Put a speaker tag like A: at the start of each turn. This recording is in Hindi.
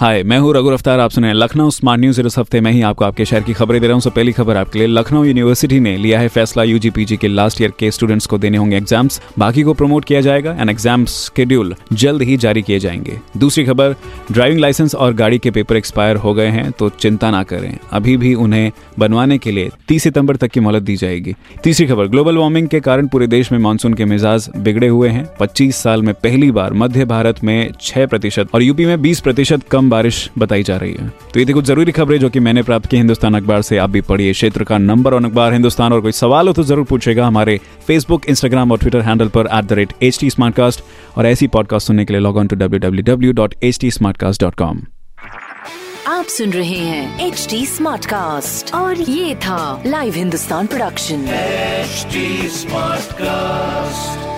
A: हाय मैं हूँ रघु अफ्तार आप सुने लखनऊ स्मार्ट न्यूज़ इस हफ़्ते में ही आपको आपके शहर की खबरें दे रहा हूँ। सो पहली खबर आपके लिए। लखनऊ यूनिवर्सिटी ने लिया है फैसला। यूजी पीजी के लास्ट ईयर के स्टूडेंट्स को देने होंगे एग्ज़ाम्स बाकी को प्रमोट किया जाएगा। एंड एग्ज़ाम शेड्यूल जल्द ही जारी किए जाएँगे। दूसरी खबर ड्राइविंग लाइसेंस और गाड़ी के पेपर एक्सपायर हो गए हैं तो चिंता ना करें। अभी भी उन्हें बनवाने के लिए तीस सितंबर तक की मोहलत दी जाएगी। तीसरी खबर ग्लोबल वार्मिंग के कारण पूरे देश में मानसून के मिजाज बिगड़े हुए हैं। 25 साल में पहली बार मध्य भारत में छह प्रतिशत और यूपी में 20 प्रतिशत कम बारिश बताई जा रही है। तो ये थी कुछ ज़रूरी खबरें जो कि मैंने प्राप्त की हिंदुस्तान अखबार से आप भी पढ़िए क्षेत्र का नंबर और अखबार हिंदुस्तान। और कोई सवाल हो तो ज़रूर पूछेगा हमारे फेसबुक इंस्टाग्राम और ट्विटर हैंडल पर at the rate H T और ऐसी पॉडकास्ट सुनने के लिए log on to W W W dot H T
B: आप सुन रहे हैं एच डी स्मार्ट कास्ट और ये था live Hindustan production
C: HD Smartcast.